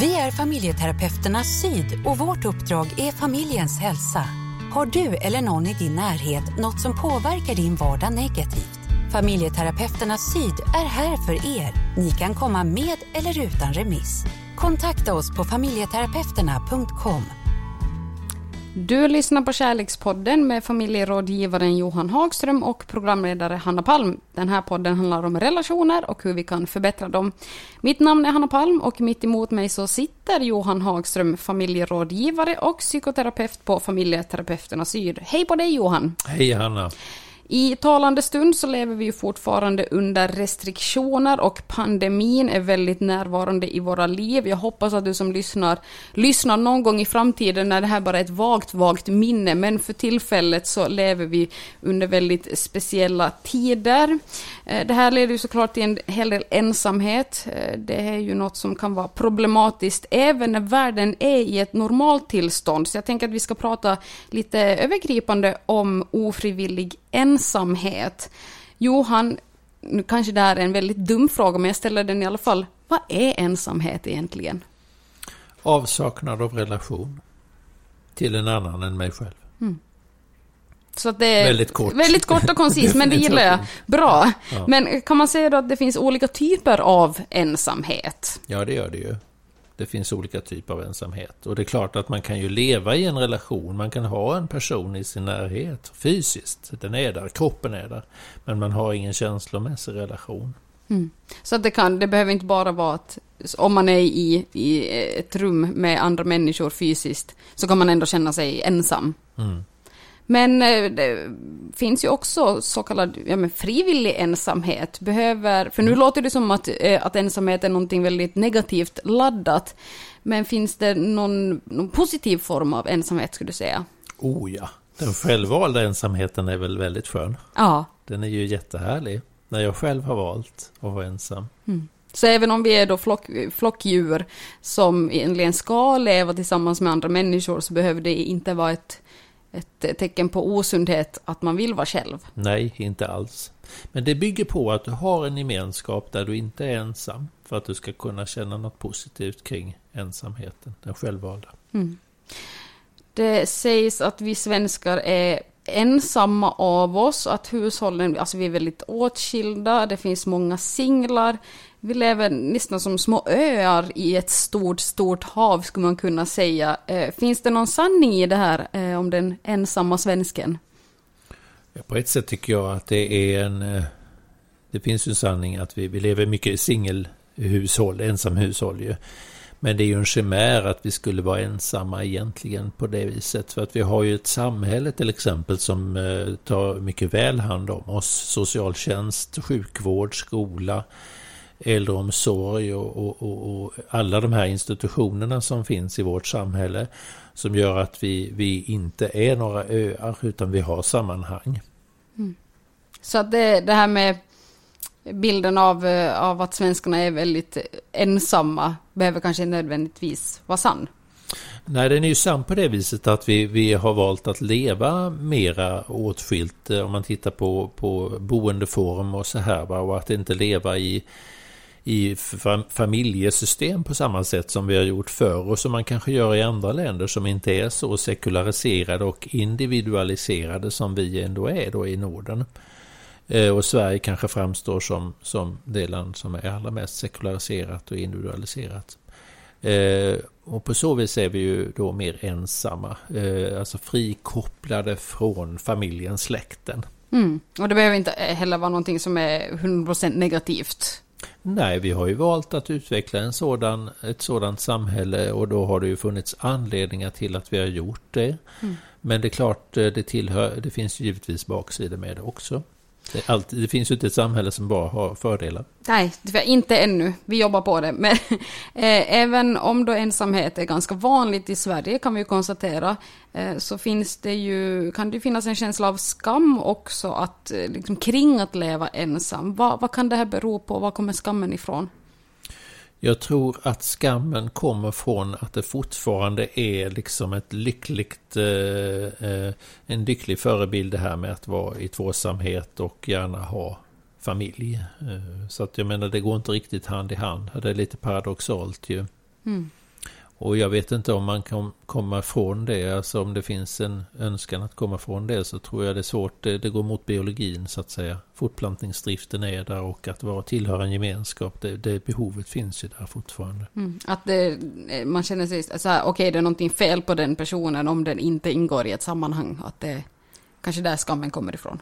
Vi är familjeterapeuterna Syd och vårt uppdrag är familjens hälsa. Har du eller någon i din närhet något som påverkar din vardag negativt? Familjeterapeuterna Syd är här för er. Ni kan komma med eller utan remiss. Kontakta oss på familjeterapeuterna.com. Du lyssnar på Kärlekspodden med familjerådgivaren Johan Hagström och programledare Hanna Palm. Den här podden handlar om relationer och hur vi kan förbättra dem. Mitt namn är Hanna Palm och mitt emot mig så sitter Johan Hagström, familjerådgivare och psykoterapeut på Familjeterapeuterna Syd. Hej på dig Johan! Hej Hanna! I talande stund så lever vi ju fortfarande under restriktioner och pandemin är väldigt närvarande i våra liv. Jag hoppas att du som lyssnar lyssnar någon gång i framtiden när det här bara är ett vagt, vagt minne, men för tillfället så lever vi under väldigt speciella tider. Eh, det här leder ju såklart till en hel del ensamhet. Eh, det är ju något som kan vara problematiskt även när världen är i ett normalt tillstånd. Så jag tänker att vi ska prata lite övergripande om ofrivillig ensamhet. Johan, nu kanske det här är en väldigt dum fråga, men jag ställer den i alla fall. Vad är ensamhet egentligen? Avsaknad av relation till en annan än mig själv. Mm. Så att det är väldigt kort, väldigt kort och koncist, men det gillar jag. Bra. Ja. Men kan man säga då att det finns olika typer av ensamhet? Ja, det gör det ju. Det finns olika typer av ensamhet. Och det är klart att man kan ju leva i en relation. Man kan ha en person i sin närhet fysiskt. Den är där, kroppen är där. Men man har ingen känslomässig relation. Mm. Så det, kan, det behöver inte bara vara att om man är i, i ett rum med andra människor fysiskt så kan man ändå känna sig ensam. Mm. Men eh, det finns ju också så kallad ja, men frivillig ensamhet. Behöver, för nu mm. låter det som att, eh, att ensamhet är någonting väldigt negativt laddat. Men finns det någon, någon positiv form av ensamhet skulle du säga? Oh ja, den självvalda ensamheten är väl väldigt skön. Ja. Den är ju jättehärlig. När jag själv har valt att vara ensam. Mm. Så även om vi är då flock, flockdjur som egentligen ska leva tillsammans med andra människor så behöver det inte vara ett ett tecken på osundhet att man vill vara själv. Nej, inte alls. Men det bygger på att du har en gemenskap där du inte är ensam. För att du ska kunna känna något positivt kring ensamheten, den självvalda. Mm. Det sägs att vi svenskar är ensamma av oss, att hushållen, alltså vi är väldigt åtskilda, det finns många singlar. Vi lever nästan som små öar i ett stort, stort hav skulle man kunna säga. Eh, finns det någon sanning i det här eh, om den ensamma svensken? Ja, på ett sätt tycker jag att det är en... Eh, det finns ju en sanning att vi, vi lever mycket i singelhushåll, ensamhushåll ju. Men det är ju en chimär att vi skulle vara ensamma egentligen på det viset. För att vi har ju ett samhälle till exempel som eh, tar mycket väl hand om oss. Socialtjänst, sjukvård, skola äldreomsorg och, och, och, och, alla de här institutionerna som finns i vårt samhälle som gör att vi, vi inte är några öar utan vi har sammanhang. Mm. Så det, det här med bilden av, eh, av att svenskarna är väldigt ensamma behöver kanske nödvändigtvis vara sann? Nej, den är ju sann på det viset att vi, vi har valt att leva mera åtskilt eh, om man tittar på, på boendeform och så här. Va? Och att inte leva i, i familjesystem på samma sätt som vi har gjort förr och som man kanske gör i andra länder som inte är så sekulariserade och individualiserade som vi ändå är då i Norden. Eh, och Sverige kanske framstår som, som det land som är allra mest sekulariserat och individualiserat. Eh, och på så vis är vi ju då mer ensamma, eh, alltså frikopplade från familjen, släkten. Mm. Och det behöver inte heller vara någonting som är 100% negativt. Nej, vi har ju valt att utveckla en sådan, ett sådant samhälle och då har det ju funnits anledningar till att vi har gjort det. Mm. Men det är klart, eh, det, tillhör, det finns givetvis baksidor med det också. Det, alltid, det, finns ju inte ett samhälle som bara har fördelar. Nej, inte ännu. Vi jobbar på det. Men eh, även om då ensamhet är ganska vanligt i Sverige kan vi konstatera eh, så finns det ju, kan det finnas en känsla av skam också att, eh, liksom, kring att leva ensam. Vad, vad kan det här bero på? Var kommer skammen ifrån? Jag tror att skammen kommer från att det fortfarande är liksom ett lyckligt, eh, eh, en lycklig förebild det här med att vara i tvåsamhet och gärna ha familj. Eh, så att jag menar det går inte riktigt hand i hand. Det är lite paradoxalt ju. Mm. Och jag vet inte om man kan komma ifrån det. Alltså om det finns en önskan att komma ifrån det så tror jag det är svårt. Det, det går mot biologin så att säga. Fortplantningsdriften är där och att vara tillhöra en gemenskap. Det, det behovet finns ju där fortfarande. Mm. Att det, eh, man känner sig så här, okej okay, det är någonting fel på den personen om den inte ingår i ett sammanhang. Att det kanske där skammen kommer ifrån.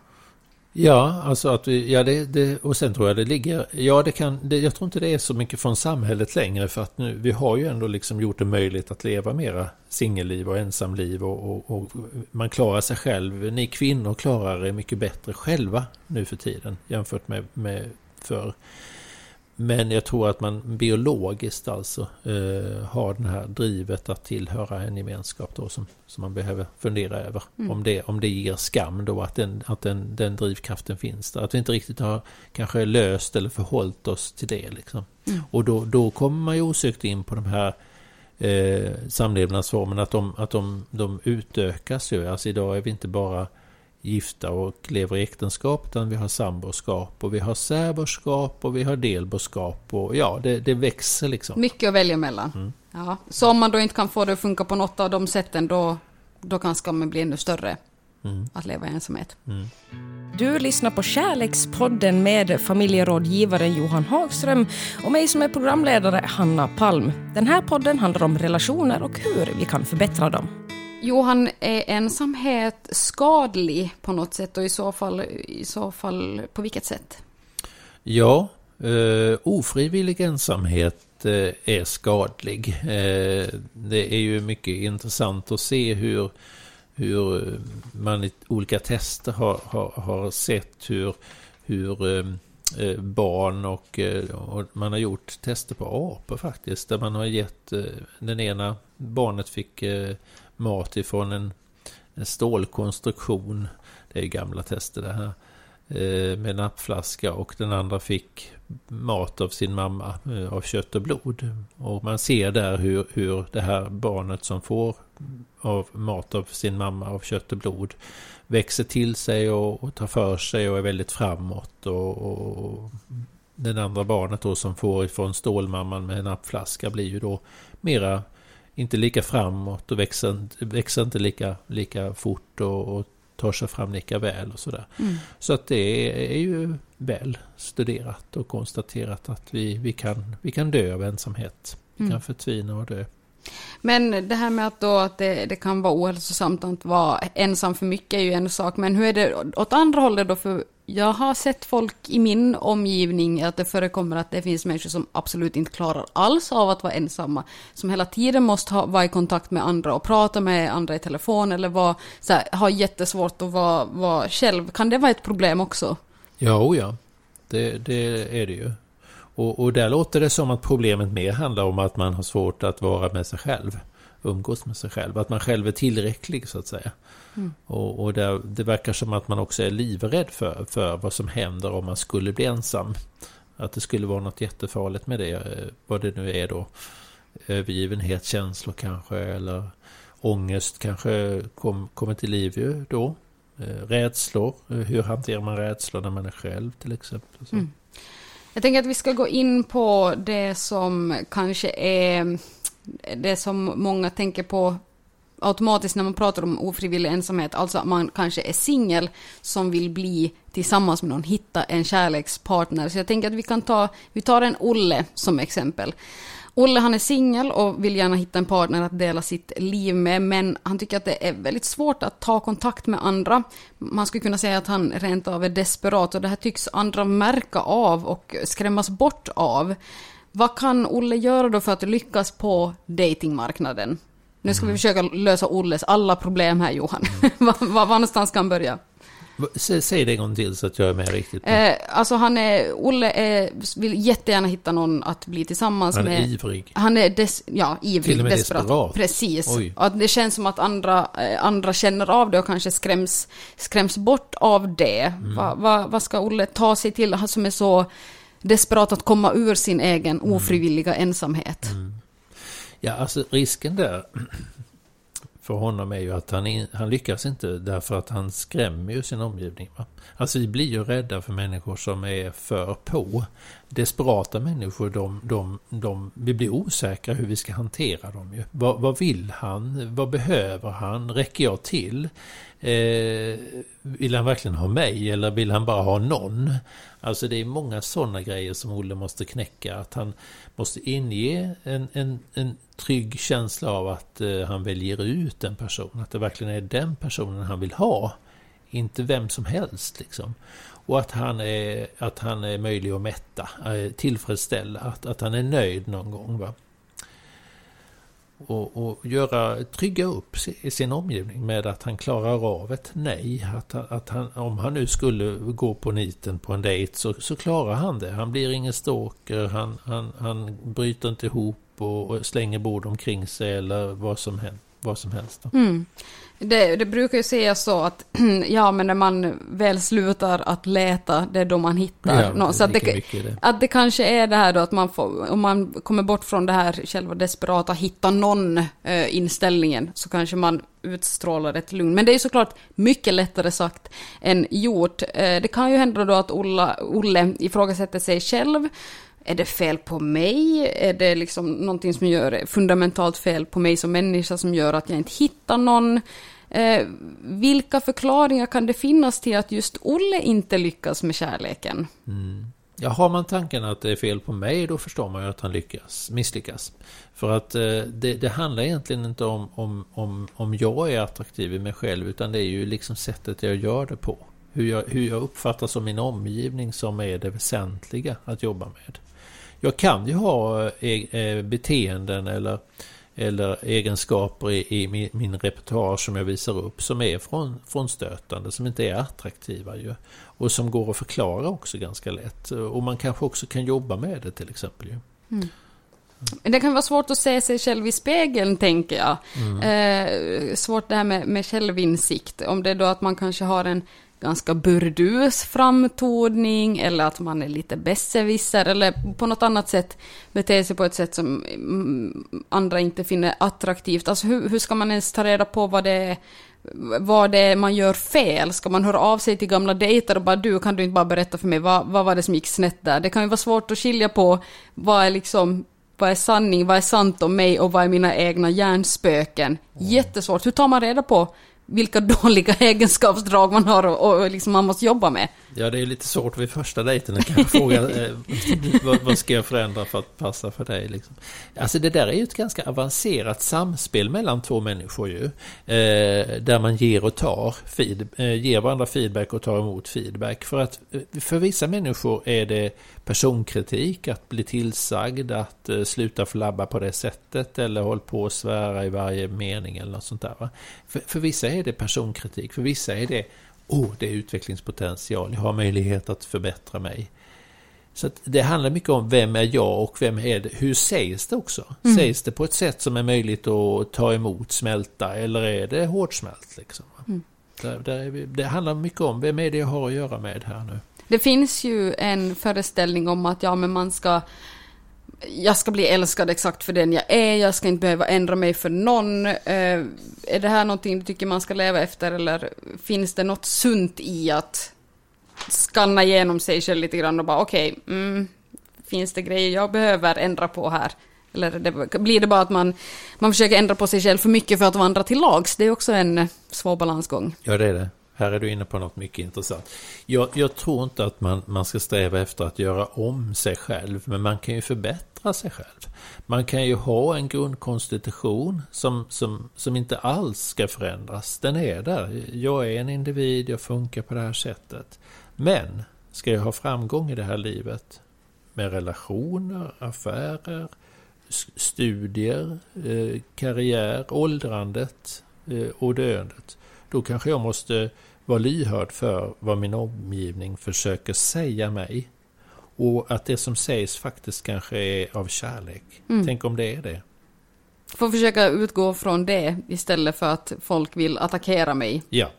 Ja, alltså att vi, ja det, det, och sen tror jag det ligger, ja det kan, det, jag tror inte det är så mycket från samhället längre för att nu, vi har ju ändå liksom gjort det möjligt att leva mera singelliv och ensamliv och, och, och, man klarar sig själv. Ni kvinnor klarar er mycket bättre själva nu för tiden jämfört med, med förr men jag tror att man biologiskt alltså eh, har det här drivet att tillhöra en gemenskap då som, som man behöver fundera över. Mm. Om, det, om det ger skam då att, den, att den, den drivkraften finns där. Att vi inte riktigt har kanske löst eller förhållit oss till det. Liksom. Mm. Och då, då kommer man ju osökt in på de här eh, samlevnadsformerna. Att, de, att de, de utökas ju. Alltså idag är vi inte bara gifta och lever i äktenskap utan vi har samboskap och vi har särboskap och vi har delboskap och ja, det, det växer liksom. Mycket att välja mellan. Mm. Ja. Så om man då inte kan få det att funka på något av de sätten då, då kan skammen bli ännu större. Mm. Att leva i ensamhet. Mm. Du lyssnar på Kärlekspodden med familjerådgivaren Johan Hagström och mig som är programledare Hanna Palm. Den här podden handlar om relationer och hur vi kan förbättra dem. Johan, är ensamhet skadlig på något sätt och i så fall, i så fall på vilket sätt? Ja, eh, ofrivillig ensamhet eh, är skadlig. Eh, det är ju mycket intressant att se hur, hur eh, man i olika tester har, har, har sett hur, hur eh, eh barn och, eh, och, man har gjort tester på apor faktiskt. Där man har gett den ena barnet fick mat ifrån en, en stålkonstruktion. Det är gamla tester det här. Eh, med nappflaska och den andra fick mat av sin mamma eh, av kött och blod. Och man ser där hur, hur det här barnet som får av mat av sin mamma av kött och blod växer till sig och, och tar för sig och är väldigt framåt. Och, och den andra barnet då som får ifrån stålmamman med en nappflaska blir ju då mera inte lika framåt och växer, växer inte lika, lika fort och, och tar sig fram lika väl och sådär. Mm. Så att det är ju väl studerat och konstaterat att vi, vi, kan, vi kan dö av ensamhet. Vi mm. kan förtvina och dö. Men det här med att, då att det, det, kan vara ohälsosamt att vara ensam för mycket är ju en sak, men hur är det åt andra hållet då? För jag har sett folk i min omgivning att det förekommer att det finns människor som absolut inte klarar alls av att vara ensamma. Som hela tiden måste ha, vara i kontakt med andra och prata med andra i telefon eller vara, så här, ha jättesvårt att vara, vara själv. Kan det vara ett problem också? Ja, oh ja. Det, det är det ju. Och, och där låter det som att problemet mer handlar om att man har svårt att vara med sig själv. Umgås med sig själv. Att man själv är tillräcklig så att säga. Mm. Och, och där, det verkar som att man också är livrädd för, för vad som händer om man skulle bli ensam. Att det skulle vara något jättefarligt med det. Eh, vad det nu är då. Övergivenhetskänslor kanske. Eller ångest kanske kom, kommer till liv ju då. Eh, rädslor. Hur hanterar man rädslor när man är själv till exempel. Mm. Jag tänker att vi ska gå in på det som kanske är det som många tänker på automatiskt när man pratar om ofrivillig ensamhet, alltså att man kanske är singel som vill bli tillsammans med någon, hitta en kärlekspartner. Så jag tänker att vi kan ta, vi tar en Olle som exempel. Olle han är singel och vill gärna hitta en partner att dela sitt liv med, men han tycker att det är väldigt svårt att ta kontakt med andra. Man skulle kunna säga att han rent av är desperat och det här tycks andra märka av och skrämmas bort av. Vad kan Olle göra då för att lyckas på datingmarknaden? Nu ska vi mm. försöka lösa Olles alla problem här Johan. Mm. var, var någonstans kan han börja? Säg det en gång till så att jag är med riktigt. Eh, alltså han är, Olle är, vill jättegärna hitta någon att bli tillsammans med. Han är med. ivrig. Han är des, ja, ivrig, Till och med desperat. desperat. Precis. Att det känns som att andra, eh, andra känner av det och kanske skräms, skräms bort av det. Mm. Vad va, va ska Olle ta sig till, han som är så desperat att komma ur sin egen mm. ofrivilliga ensamhet? Mm. Ja, alltså risken där för honom är ju att han, in, han lyckas inte därför att han skrämmer ju sin omgivning. Va? Alltså vi blir ju rädda för människor som är för på. Desperata människor, de, de, de, vi blir osäkra hur vi ska hantera dem. Ju. Vad, vad vill han? Vad behöver han? Räcker jag till? Eh, vill han verkligen ha mig eller vill han bara ha någon? Alltså det är många sådana grejer som Olle måste knäcka. Att han måste inge en, en, en trygg känsla av att eh, han väljer ut en person. Att det verkligen är den personen han vill ha. Inte vem som helst liksom. Och att han är, att han är möjlig att mätta, eh, tillfredsställa, att, att han är nöjd någon gång. Va? Och, och göra, trygga upp sin omgivning med att han klarar av ett nej. Att, att han, om han nu skulle gå på niten på en dejt så, så klarar han det. Han blir ingen stalker, han, han, han bryter inte ihop och, och slänger bord omkring sig eller vad som helst. Vad som helst mm. Det, det, brukar ju sägas så att ja, men när man väl slutar att leta, det är då man hittar ja, något. Så att det, det. att det kanske är det här då att man får, om man kommer bort från det här själva desperata hitta någon eh, inställningen, så kanske man utstrålar ett lugn. Men det är ju såklart mycket lättare sagt än gjort. Eh, det kan ju hända då att Olla, Olle ifrågasätter sig själv, är det fel på mig? Är det liksom någonting som gör fundamentalt fel på mig som människa som gör att jag inte hittar någon? Eh, vilka förklaringar kan det finnas till att just Olle inte lyckas med kärleken? Mm. Ja, har man tanken att det är fel på mig, då förstår man ju att han lyckas, misslyckas. För att eh, det, det, handlar egentligen inte om, om, om, om jag är attraktiv i mig själv, utan det är ju liksom sättet jag gör det på. Hur jag, hur jag uppfattas som min omgivning som är det väsentliga att jobba med. Jag kan ju ha eh, eh, beteenden eller, eller egenskaper i, i min, min repertoar som jag visar upp som är från, frånstötande, som inte är attraktiva ju. Och som går att förklara också ganska lätt. Och man kanske också kan jobba med det till exempel. Ju. Mm. Det kan vara svårt att se sig själv i spegeln, tänker jag. Mm. Eh, svårt det här med, med självinsikt. Om det är då att man kanske har en ganska burdus framtoning eller att man är lite besserwisser eller på något annat sätt beter sig på ett sätt som mm, andra inte finner attraktivt. Alltså hur, hur ska man ens ta reda på vad det är vad det är man gör fel. Ska man höra av sig till gamla dejter och bara du, kan du inte bara berätta för mig vad, vad var det som gick snett där? Det kan ju vara svårt att skilja på vad är liksom vad är sanning, vad är sant om mig och vad är mina egna hjärnspöken? Jättesvårt. Hur tar man reda på vilka dåliga egenskapsdrag man har och, och liksom man måste jobba med. Ja, det är lite svårt vid första dejten att kanske fråga eh, vad, vad, ska jag förändra för att passa för dig? Liksom. Alltså det där är ju ett ganska avancerat samspel mellan två människor ju. Eh, där man ger och tar, feed, eh, ger varandra feedback och tar emot feedback. För att eh, för vissa människor är det personkritik, att bli tillsagd, att eh, sluta flabba på det sättet eller håll på och svära i varje mening eller något sånt där. För, för vissa är det personkritik, för vissa är det oh, det är utvecklingspotential, jag har möjlighet att förbättra mig. Så det handlar mycket om vem är jag och vem är det, hur sägs det också? Mm. Sägs det på ett sätt som är möjligt att ta emot, smälta eller är det hårdsmält? Liksom? Mm. Där, där det handlar mycket om vem är det jag har att göra med här nu. Det finns ju en föreställning om att ja, men man ska jag ska bli älskad exakt för den jag är, jag ska inte behöva ändra mig för någon. Eh, är det här någonting du tycker man ska leva efter eller finns det något sunt i att skanna igenom sig själv lite grann och bara okej, okay, mm, finns det grejer jag behöver ändra på här? Eller det, blir det bara att man, man försöker ändra på sig själv för mycket för att vandra till lags? Det är också en svår balansgång. Ja, det är det. Här är du inne på något mycket intressant. Jag, jag, tror inte att man, man ska sträva efter att göra om sig själv, men man kan ju förbättra sig själv. Man kan ju ha en grundkonstitution som, som, som inte alls ska förändras. Den är där. Jag är en individ, jag funkar på det här sättet. Men ska jag ha framgång i det här livet med relationer, affärer, studier, eh, karriär, åldrandet eh, och döendet. Då kanske jag måste vara lyhörd för vad min omgivning försöker säga mig. Och att det som sägs faktiskt kanske är av kärlek. Mm. Tänk om det är det. Får försöka utgå från det istället för att folk vill attackera mig. Ja.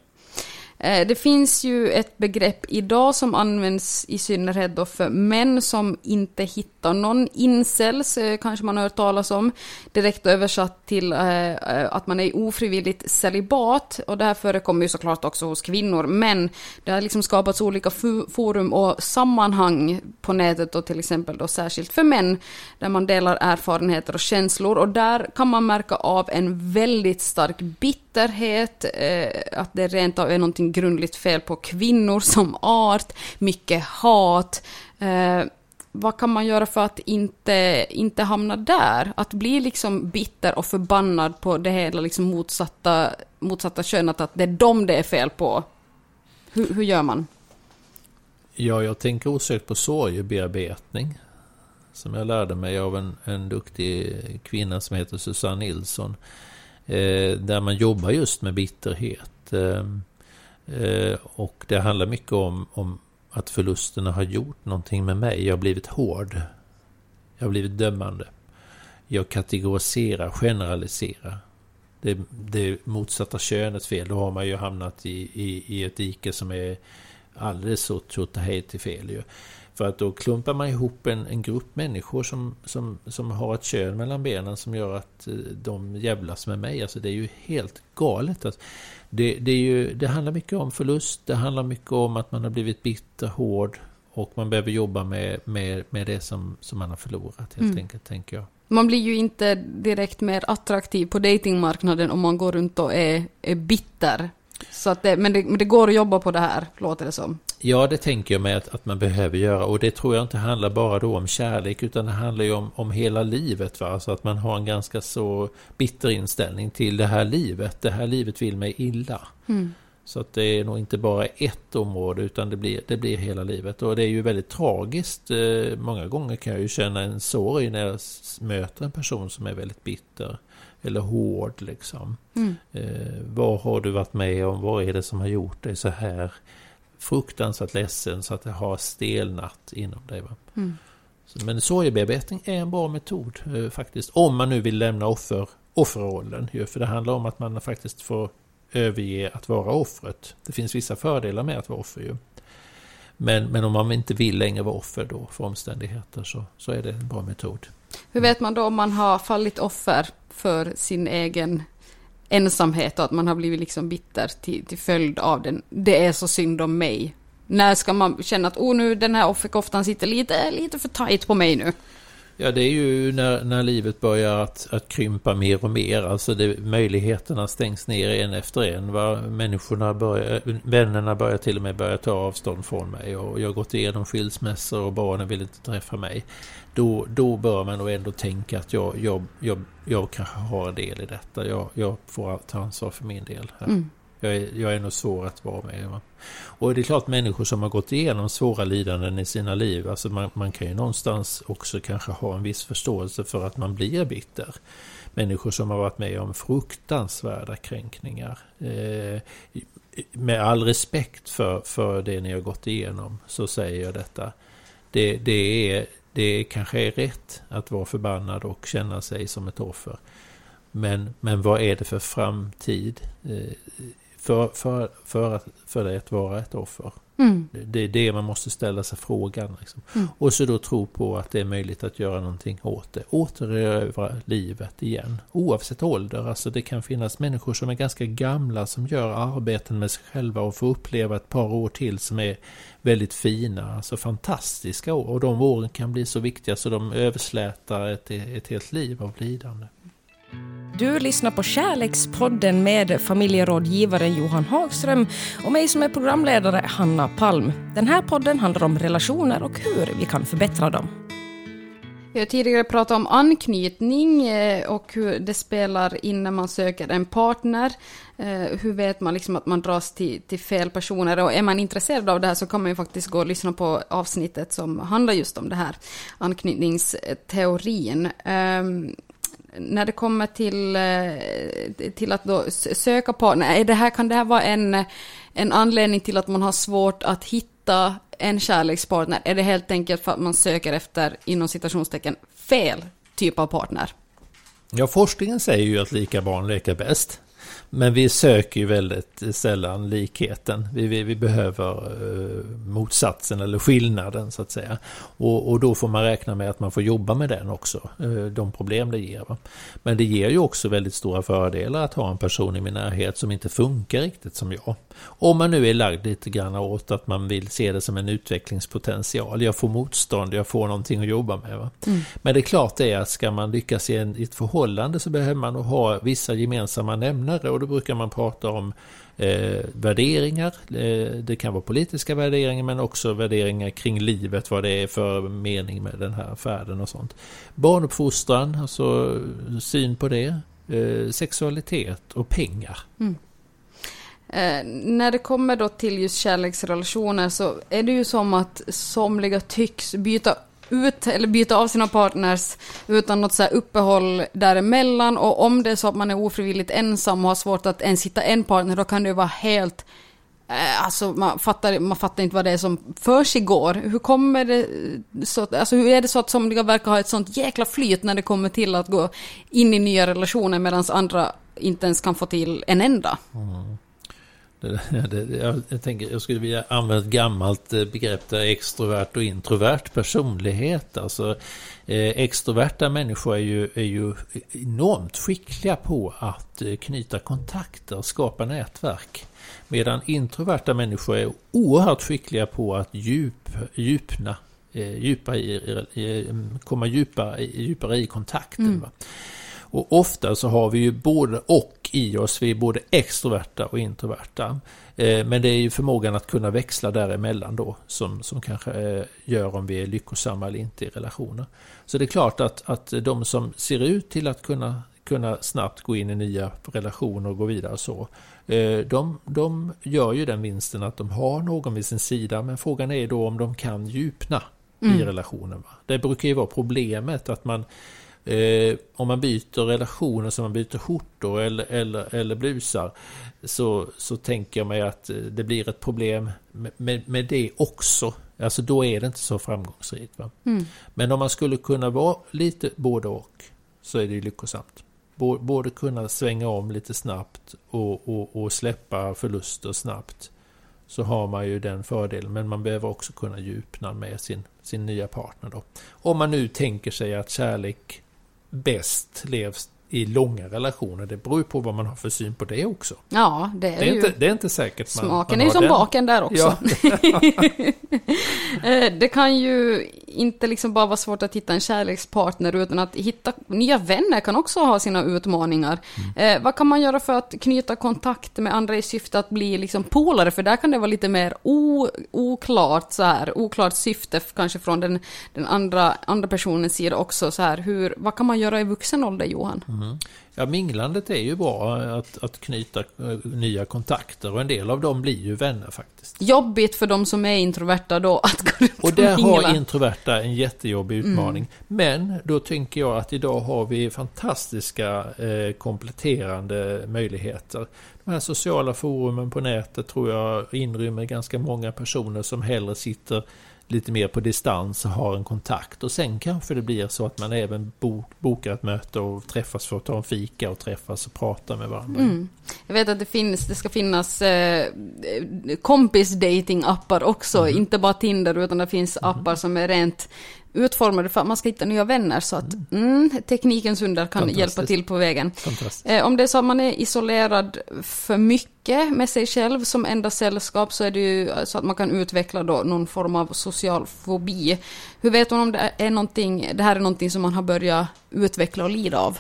Eh, det finns ju ett begrepp idag som används i synnerhet då för män som inte hittar någon incels, eh, kanske man har hört talas om, direkt översatt till eh, att man är ofrivilligt celibat. Och det här förekommer ju såklart också hos kvinnor, men det har liksom skapats olika forum och sammanhang på nätet och till exempel då särskilt för män, där man delar erfarenheter och känslor och där kan man märka av en väldigt stark bit bitterhet, eh, att det rent av är någonting grundligt fel på kvinnor som art, mycket hat. Eh, vad kan man göra för att inte, inte hamna där? Att bli liksom bitter och förbannad på det hela liksom motsatta, motsatta könet, att det är dem det är fel på. Hur, hur gör man? Ja, jag tänker osökt på sorgebearbetning. Som jag lärde mig av en, en duktig kvinna som heter Susanne Nilsson. Eh, där man jobbar just med bitterhet. Eh, Eh, och det handlar mycket om, om att förlusterna har gjort någonting med mig. Jag har blivit hård. Jag har blivit dömande. Jag kategoriserar, generaliserar. Det, det motsatta könets fel. Då har man ju hamnat i, i, i ett dike som är alldeles så till fel. Ju. För att då klumpar man ihop en, en grupp människor som, som, som har ett kön mellan benen som gör att eh, de jävlas med mig. Alltså det är ju helt galet. Alltså, det, det, är ju, det handlar mycket om förlust, det handlar mycket om att man har blivit bitter, hård och man behöver jobba med, med, med det som, som man har förlorat helt mm. enkelt, tänker jag. Man blir ju inte direkt mer attraktiv på datingmarknaden om man går runt och är, är bitter. Så att det, men, det, men det går att jobba på det här, låter det som. Ja, det tänker jag mig att, att man behöver göra. Och det tror jag inte handlar bara då om kärlek, utan det handlar ju om, om hela livet. Va? Alltså att man har en ganska så bitter inställning till det här livet. Det här livet vill mig illa. Mm. Så att det är nog inte bara ett område, utan det blir, det blir hela livet. Och det är ju väldigt tragiskt. Eh, många gånger kan jag ju känna en sorg när jag möter en person som är väldigt bitter eller hård liksom. Mm. Eh, vad har du varit med om? Vad är det som har gjort dig så här? Fruktansvärt ledsen så att det har stelnat inom dig. Mm. Men sorgebearbetning är en bra metod eh, faktiskt. Om man nu vill lämna offer, offerrollen. Ju, för det handlar om att man faktiskt får överge att vara offret. Det finns vissa fördelar med att vara offer ju. Men, men om man inte vill längre vara offer då för omständigheter så, så är det en bra metod. Hur vet man då om man har fallit offer för sin egen ensamhet och att man har blivit liksom bitter till, till följd av den. Det är så synd om mig. När ska man känna att oh, nu den här offerkoftan sitter lite, lite för tajt på mig nu? Ja, det är ju när, när livet börjar att, att krympa mer och mer. Alltså det, möjligheterna stängs ner en efter en. Va? Människorna börjar, vännerna börjar till och med börja ta avstånd från mig. Och jag har gått igenom skilsmässor och barnen vill inte träffa mig. Då, då bör man nog ändå tänka att jag, jag, jag, jag kanske har en del i detta. Jag, jag får ta ansvar för min del. Mm. Jag är, jag är nog svår att vara med. Va? Och det är klart människor som har gått igenom svåra lidanden i sina liv, alltså man, man kan ju någonstans också kanske ha en viss förståelse för att man blir bitter. Människor som har varit med om fruktansvärda kränkningar. Eh, med all respekt för, för det ni har gått igenom så säger jag detta. Det, det, är, det kanske är rätt att vara förbannad och känna sig som ett offer. Men, men vad är det för framtid eh, för, för, för, att, för dig att vara ett offer. Mm. Det är det man måste ställa sig frågan. Liksom. Mm. Och så då tro på att det är möjligt att göra någonting åt det. Återerövra livet igen. Oavsett ålder. Alltså det kan finnas människor som är ganska gamla som gör arbeten med sig själva och får uppleva ett par år till som är väldigt fina. Alltså fantastiska år. Och de åren kan bli så viktiga så de överslätar ett, ett helt liv av lidande. Du lyssnar på Kärlekspodden med familjerådgivaren Johan Hagström och mig som är programledare Hanna Palm. Den här podden handlar om relationer och hur vi kan förbättra dem. Vi har tidigare pratat om anknytning eh, och hur det spelar in när man söker en partner. Eh, hur vet man liksom att man dras till, till fel personer? Och är man intresserad av det här så kan man ju faktiskt gå och lyssna på avsnittet som handlar just om det här, anknytningsteorin. Ehm, när det kommer till, eh, till att då söka partner, det här, kan det här vara en, en anledning till att man har svårt att hitta en kärlekspartner? Är det helt enkelt för att man söker efter, inom citationstecken, fel typ av partner? Ja, forskningen säger ju att lika barn leker bäst. Men vi söker ju väldigt sällan likheten. Vi, vi, vi behöver eh, motsatsen eller skillnaden så att säga. Och, och, då får man räkna med att man får jobba med den också, eh, de problem det ger. Va? Men det ger ju också väldigt stora fördelar att ha en person i min närhet som inte funkar riktigt som jag. Om man nu är lagd lite grann åt att man vill se det som en utvecklingspotential. Jag får motstånd, jag får någonting att jobba med. Va? Mm. Men det är klart det är att ska man lyckas i, en, i ett förhållande så behöver man ha vissa gemensamma nämnare och då brukar man prata om eh, värderingar. Eh, det kan vara politiska värderingar men också värderingar kring livet, vad det är för mening med den här färden och sånt. Barnuppfostran, alltså syn på det. Eh, sexualitet och pengar. Mm. Eh, när det kommer då till just kärleksrelationer så är det ju som att somliga tycks byta ut eller byta av sina partners utan något så här uppehåll däremellan och om det är så att man är ofrivilligt ensam och har svårt att ens hitta en partner då kan det vara helt eh, Alltså man fattar, man fattar inte vad det är som försiggår. Hur kommer det eh, så, alltså hur är det så att somliga verkar ha ett sånt jäkla flyt när det kommer till att gå in i nya relationer medan andra inte ens kan få till en enda? Mm. Jag, jag, tänker, jag skulle vilja använda ett gammalt eh, begrepp där extrovert och introvert personlighet. Alltså, eh, extroverta människor är ju, är ju enormt skickliga på att eh, knyta kontakter och skapa nätverk. Medan introverta människor är oerhört skickliga på att djup, djupna, eh, djupa i, komma djupare, djupare i kontakten. Mm. Och ofta så har vi ju både och i oss, vi är både extroverta och introverta. Eh, men det är ju förmågan att kunna växla däremellan då som, som kanske eh, gör om vi är lyckosamma eller inte i relationer. Så det är klart att, att de som ser ut till att kunna, kunna snabbt gå in i nya relationer och gå vidare så, eh, de, de gör ju den vinsten att de har någon vid sin sida, men frågan är då om de kan djupna mm. i relationen. Det brukar ju vara problemet att man Eh, om man byter relationer som man byter skjortor eller, eller, eller blusar så, så tänker jag mig att eh, det blir ett problem med, med, med det också. Alltså då är det inte så framgångsrikt. Mm. Men om man skulle kunna vara lite både och så är det lyckosamt. Både kunna svänga om lite snabbt och, och, och släppa förluster snabbt så har man ju den fördelen. Men man behöver också kunna djupna med sin, sin nya partner. Då. Om man nu tänker sig att kärlek bäst levs i långa relationer. Det beror ju på vad man har för syn på det också. Ja, det är, det är ju... Inte, det är inte säkert Smaken man, man är ju som den. baken där också. Ja. Eh, det kan ju inte liksom bara vara svårt att hitta en kärlekspartner utan att hitta nya vänner kan också ha sina utmaningar. Mm. Eh, vad kan man göra för att knyta kontakt med andra i syfte att bli liksom polare? För där kan det vara lite mer o, oklart så här, oklart syfte kanske från den, den andra, andra personens sida också så här. Hur, vad kan man göra i vuxen ålder Johan? Mm. Mm. Ja, minglandet är ju bra att, att knyta eh, nya kontakter och en del av dem blir ju vänner faktiskt. Jobbigt för de som är introverta då att gå runt och där mingla. har introverta en jättejobbig mm. utmaning. Mm. Men då tänker jag att idag har vi fantastiska eh, kompletterande möjligheter. De här sociala forumen på nätet tror jag inrymmer ganska många personer som hellre sitter lite mer på distans och har en kontakt. Och sen kanske det blir så att man även bokar ett möte och träffas för att ta en fika och träffas och prata med varandra. Mm. Jag vet att det, finns, det ska finnas eh, kompis dating appar också, mm. inte bara Tinder utan det finns mm. appar som är rent utformade för att man ska hitta nya vänner. Så att mm, teknikens under kan hjälpa till på vägen. Eh, om det är så att man är isolerad för mycket med sig själv som enda sällskap så är det ju så att man kan utveckla då någon form av social fobi. Hur vet man om det, är någonting, det här är någonting som man har börjat utveckla och lida av?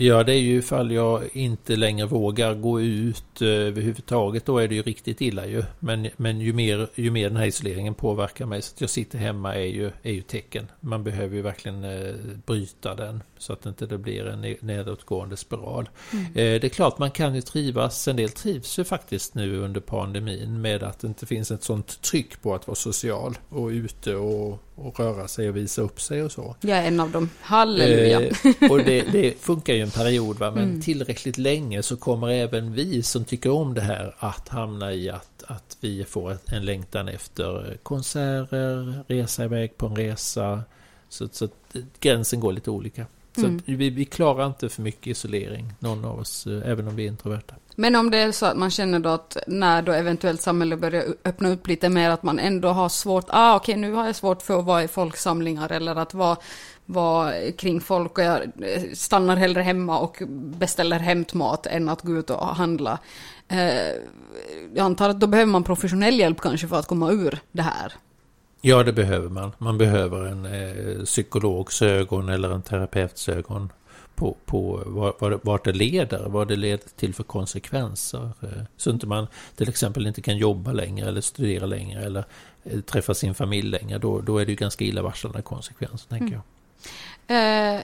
Ja, det är ju ifall jag inte längre vågar gå ut eh, överhuvudtaget. Då är det ju riktigt illa ju. Men, men ju, mer, ju mer den här isoleringen påverkar mig så att jag sitter hemma är ju, är ju tecken. Man behöver ju verkligen eh, bryta den så att inte det blir en nedåtgående spiral. Mm. Eh, det är klart man kan ju trivas. En del trivs ju faktiskt nu under pandemin med att det inte finns ett sånt tryck på att vara social och ute och, och röra sig och visa upp sig och så. Jag är en av dem. Halleluja. Eh, och det, det, funkar ju en period va? men mm. tillräckligt länge så kommer även vi som tycker om det här att hamna i att, att vi får en längtan efter konserter, resa iväg på en resa. Så, så gränsen går lite olika. Så mm. vi, vi klarar inte för mycket isolering, någon av oss, eh, även om vi är introverta. Men om det är så att man känner då att när då eventuellt samhället börjar öppna upp lite mer, att man ändå har svårt, ah okej okay, nu har jag svårt för att vara i folksamlingar eller att vara, vara kring folk och jag eh, stannar hellre hemma och beställer hämtmat än att gå ut och handla. Eh, jag antar att då behöver man professionell hjälp kanske för att komma ur det här. Ja, det behöver man. Man behöver en eh, psykologs ögon eller en terapeuts ögon på, på vart, vart det leder, vad det leder till för konsekvenser. Eh, så inte man till exempel inte kan jobba längre eller studera längre eller eh, träffa sin familj längre. Då, då är det ju ganska illavarslande konsekvenser, tänker mm. jag. Eh,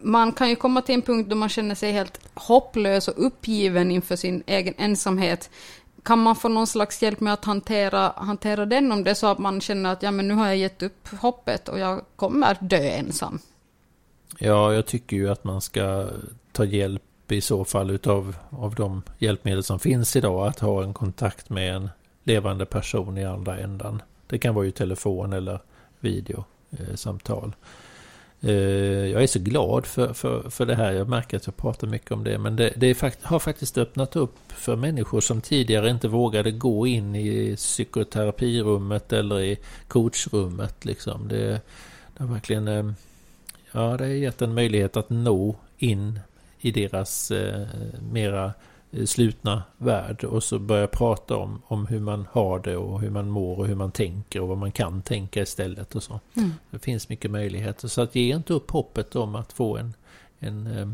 man kan ju komma till en punkt då man känner sig helt hopplös och uppgiven inför sin egen ensamhet. Kan man få någon slags hjälp med att hantera, hantera den om det är så att man känner att ja, men nu har jag gett upp hoppet och jag kommer dö ensam? Ja, jag tycker ju att man ska ta hjälp i så fall utav av de hjälpmedel som finns idag. Att ha en kontakt med en levande person i andra ändan. Det kan vara ju telefon eller videosamtal. Eh, Eh, jag är så glad för, för, för det här. Jag märker att jag pratar mycket om det. Men det, det fakt har faktiskt öppnat upp för människor som tidigare inte vågade gå in i psykoterapirummet eller i coachrummet. Liksom. Det, det har verkligen eh, ja, det har gett en möjlighet att nå in i deras eh, mera eh, slutna värld och så börja prata om, om hur man har det och hur man mår och hur man tänker och vad man kan tänka istället och så. Mm. Det finns mycket möjligheter så att ge inte upp hoppet om att få en, en eh,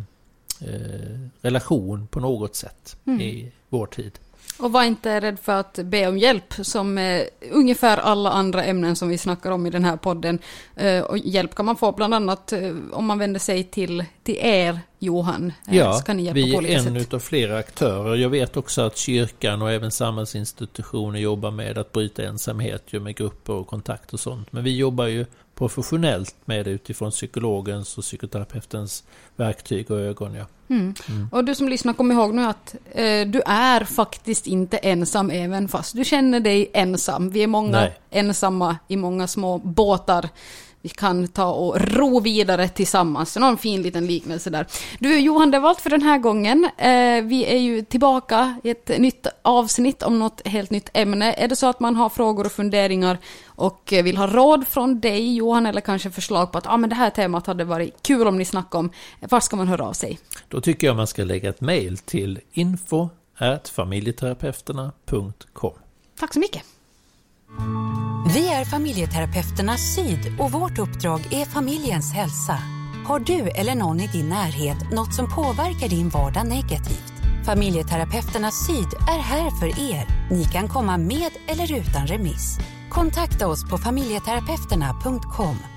eh relation på något sätt mm. i vår tid. Och var inte rädd för att be om hjälp, som eh, ungefär alla andra ämnen som vi snackar om i den här podden. Eh, och hjälp kan man få bland annat eh, om man vänder sig till, till er, Johan. Eh, ja, vi är en sätt. av flera aktörer. Jag vet också att kyrkan och även samhällsinstitutioner jobbar med att bryta ensamhet ju med grupper och kontakt och sånt. Men vi jobbar ju professionellt med det utifrån psykologens och psykoterapeutens verktyg och ögon. Ja. Mm. Mm. Och du som lyssnar, kom ihåg nu att eh, du är faktiskt inte ensam även fast du känner dig ensam. Vi är många Nej. ensamma i många små båtar vi kan ta och ro vidare tillsammans. Någon fin liten liknelse där. Du Johan, det var allt för den här gången. Eh, vi är ju tillbaka i ett nytt avsnitt om något helt nytt ämne. Är det så att man har frågor och funderingar och vill ha råd från dig Johan eller kanske förslag på att ah, men det här temat hade varit kul om ni snackade om. Var ska man höra av sig? Då tycker jag man ska lägga ett mejl till info familjeterapeuterna.com. Tack så mycket. Vi är familjeterapeuterna Syd och vårt uppdrag är familjens hälsa. Har du eller någon i din närhet något som påverkar din vardag negativt? Familjeterapeuterna Syd är här för er. Ni kan komma med eller utan remiss. Kontakta oss på familjeterapeuterna.com